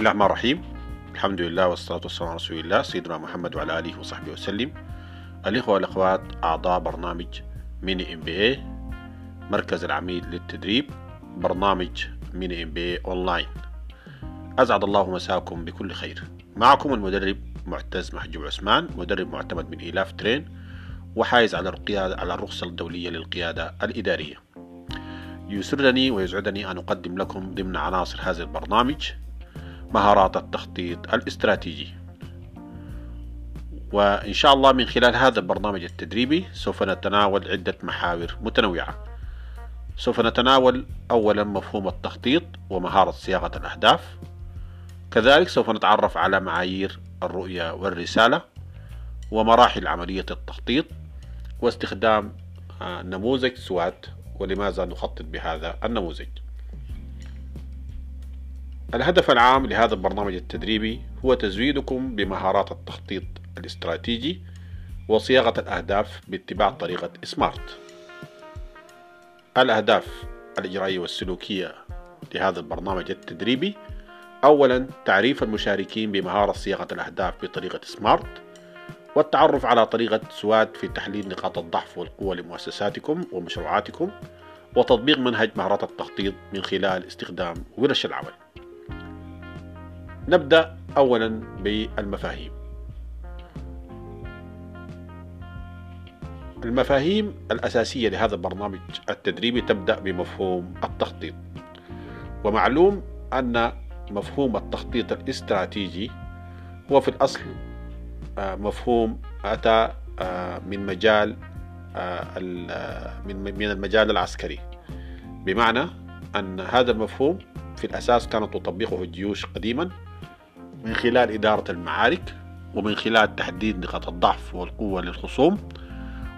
الله الرحمن الرحيم. الحمد لله والصلاة والسلام على رسول الله سيدنا محمد وعلى آله وصحبه وسلم. الإخوة والأخوات أعضاء برنامج Mini MBA مركز العميد للتدريب برنامج Mini MBA online. أسعد الله مساكم بكل خير. معكم المدرب معتز محجوب عثمان مدرب معتمد من إيلاف ترين وحائز على القيادة على الرخصة الدولية للقيادة الإدارية. يسرني ويسعدني أن أقدم لكم ضمن عناصر هذا البرنامج مهارات التخطيط الاستراتيجي. وإن شاء الله من خلال هذا البرنامج التدريبي سوف نتناول عدة محاور متنوعة. سوف نتناول أولا مفهوم التخطيط ومهارة صياغة الأهداف. كذلك سوف نتعرف على معايير الرؤية والرسالة ومراحل عملية التخطيط واستخدام آه، نموذج سوات ولماذا نخطط بهذا النموذج؟ الهدف العام لهذا البرنامج التدريبي هو تزويدكم بمهارات التخطيط الاستراتيجي وصياغة الأهداف باتباع طريقة سمارت الأهداف الإجرائية والسلوكية لهذا البرنامج التدريبي أولا تعريف المشاركين بمهارة صياغة الأهداف بطريقة سمارت والتعرف على طريقة سواد في تحليل نقاط الضعف والقوة لمؤسساتكم ومشروعاتكم وتطبيق منهج مهارات التخطيط من خلال استخدام ورش العمل. نبدأ أولا بالمفاهيم. المفاهيم الأساسية لهذا البرنامج التدريبي تبدأ بمفهوم التخطيط. ومعلوم أن مفهوم التخطيط الاستراتيجي هو في الأصل آه، مفهوم أتى آه، من مجال آه، من المجال العسكري. بمعنى أن هذا المفهوم في الأساس كانت تطبقه الجيوش قديما. من خلال إدارة المعارك ومن خلال تحديد نقاط الضعف والقوة للخصوم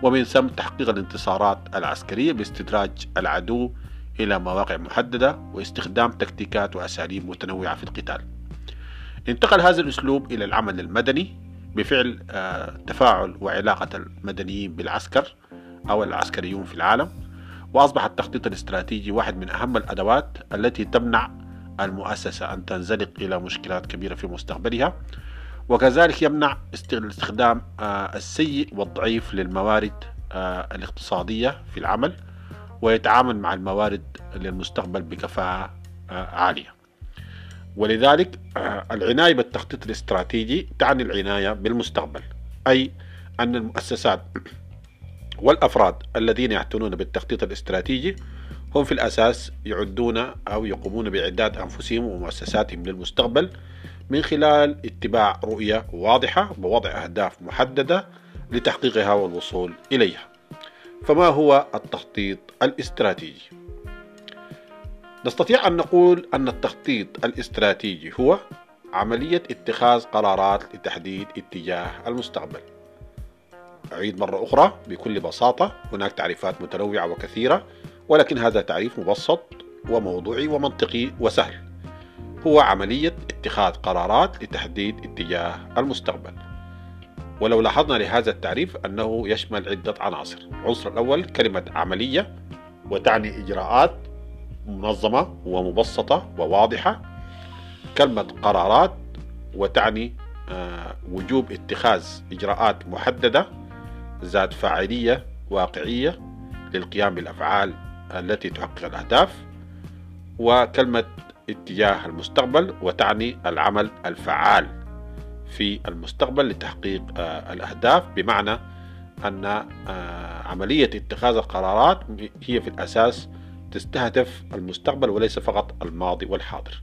ومن ثم تحقيق الانتصارات العسكرية باستدراج العدو إلى مواقع محددة واستخدام تكتيكات وأساليب متنوعة في القتال. انتقل هذا الأسلوب إلى العمل المدني بفعل آه، تفاعل وعلاقة المدنيين بالعسكر أو العسكريون في العالم وأصبح التخطيط الاستراتيجي واحد من أهم الأدوات التي تمنع المؤسسة أن تنزلق إلى مشكلات كبيرة في مستقبلها وكذلك يمنع الاستخدام آه، السيء والضعيف للموارد آه، الاقتصادية في العمل ويتعامل مع الموارد للمستقبل بكفاءة آه، عالية. ولذلك العناية بالتخطيط الاستراتيجي تعني العناية بالمستقبل أي أن المؤسسات والأفراد الذين يعتنون بالتخطيط الاستراتيجي هم في الأساس يعدون أو يقومون بإعداد أنفسهم ومؤسساتهم للمستقبل من خلال اتباع رؤية واضحة ووضع أهداف محددة لتحقيقها والوصول إليها فما هو التخطيط الاستراتيجي؟ نستطيع أن نقول أن التخطيط الاستراتيجي هو عملية اتخاذ قرارات لتحديد اتجاه المستقبل أعيد مرة أخرى بكل بساطة هناك تعريفات متنوعة وكثيرة ولكن هذا تعريف مبسط وموضوعي ومنطقي وسهل. هو عملية اتخاذ قرارات لتحديد اتجاه المستقبل. ولو لاحظنا لهذا التعريف أنه يشمل عدة عناصر. العنصر الأول كلمة عملية وتعني إجراءات منظمة ومبسطة وواضحة. كلمة قرارات وتعني آه، وجوب اتخاذ إجراءات محددة ذات فاعلية واقعية للقيام بالأفعال التي تحقق الأهداف وكلمة اتجاه المستقبل وتعني العمل الفعال في المستقبل لتحقيق آه، الأهداف بمعنى أن آه، عملية اتخاذ القرارات هي في الأساس تستهدف المستقبل وليس فقط الماضي والحاضر.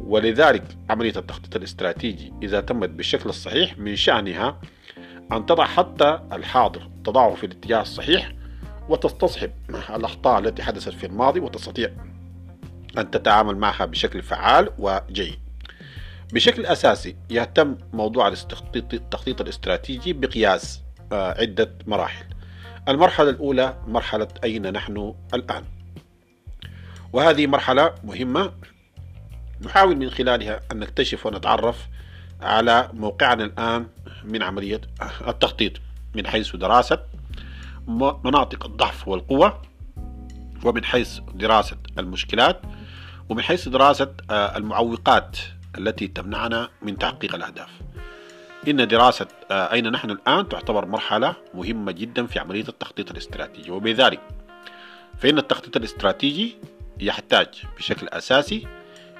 ولذلك عملية التخطيط الاستراتيجي إذا تمت بالشكل الصحيح من شأنها أن تضع حتى الحاضر تضعه في الاتجاه الصحيح وتستصحب الأخطاء التي حدثت في الماضي وتستطيع أن تتعامل معها بشكل فعال وجيد. بشكل أساسي يهتم موضوع التخطيط الاستراتيجي بقياس آه، عدة مراحل. المرحلة الأولى مرحلة أين نحن الآن؟ وهذه مرحلة مهمة نحاول من خلالها أن نكتشف ونتعرف على موقعنا الآن من عملية التخطيط من حيث دراسة مناطق الضعف والقوة ومن حيث دراسة المشكلات ومن حيث دراسة آه، المعوقات التي تمنعنا من تحقيق الأهداف. إن دراسة آه، أين نحن الآن تعتبر مرحلة مهمة جدا في عملية التخطيط الاستراتيجي. وبذلك فإن التخطيط الاستراتيجي يحتاج بشكل أساسي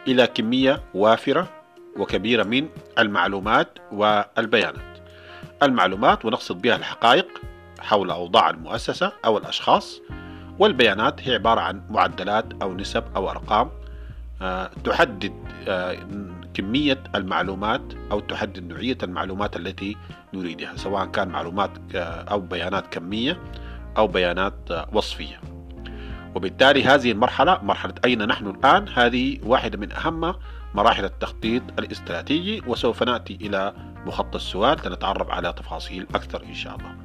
إلى كمية وافرة وكبيرة من المعلومات والبيانات. المعلومات ونقصد بها الحقائق حول أوضاع المؤسسة أو الأشخاص والبيانات هي عبارة عن معدلات أو نسب أو أرقام آه، تحدد آه، كمية المعلومات أو تحدد نوعية المعلومات التي نريدها سواء كان معلومات أو بيانات كمية أو بيانات وصفية. وبالتالي هذه المرحلة مرحلة أين نحن الآن؟ هذه واحدة من أهم مراحل التخطيط الاستراتيجي وسوف نأتي إلى مخطط السؤال لنتعرف على تفاصيل أكثر إن شاء الله.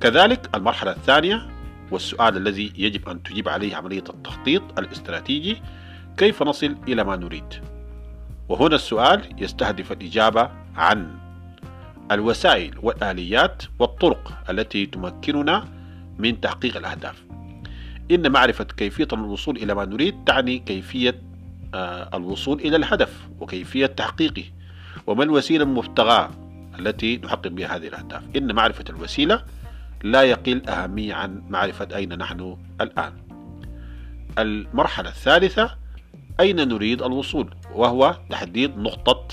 كذلك المرحلة الثانية والسؤال الذي يجب أن تجيب عليه عملية التخطيط الاستراتيجي كيف نصل إلى ما نريد؟ وهنا السؤال يستهدف الإجابة عن الوسائل والآليات والطرق التي تمكننا من تحقيق الأهداف. إن معرفة كيفية الوصول إلى ما نريد تعني كيفية آه، الوصول إلى الهدف وكيفية تحقيقه. وما الوسيلة المبتغاة التي نحقق بها هذه الأهداف؟ إن معرفة الوسيلة لا يقل أهمية عن معرفة أين نحن الآن. المرحلة الثالثة أين نريد الوصول؟ وهو تحديد نقطة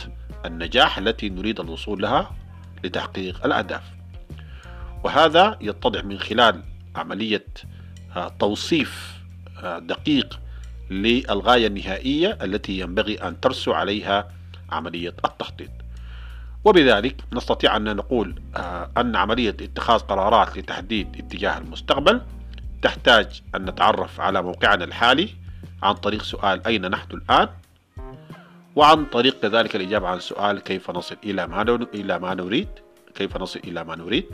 النجاح التي نريد الوصول لها لتحقيق الأهداف. وهذا يتضح من خلال عملية آه، توصيف آه، دقيق للغاية النهائية التي ينبغي أن ترسو عليها عملية التخطيط. وبذلك نستطيع أن نقول آه، أن عملية اتخاذ قرارات لتحديد اتجاه المستقبل تحتاج أن نتعرف على موقعنا الحالي عن طريق سؤال أين نحن الآن وعن طريق كذلك الإجابة عن سؤال كيف نصل إلى ما إلى ما نريد كيف نصل إلى ما نريد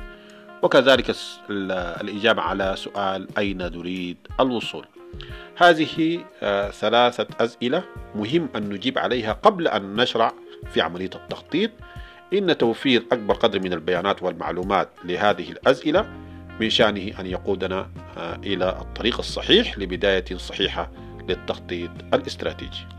وكذلك الإجابة على سؤال أين نريد الوصول. هذه آه، ثلاثة أسئلة مهم أن نجيب عليها قبل أن نشرع في عملية التخطيط. إن توفير أكبر قدر من البيانات والمعلومات لهذه الأسئلة من شأنه أن يقودنا آه، إلى الطريق الصحيح لبداية صحيحة للتخطيط الاستراتيجي.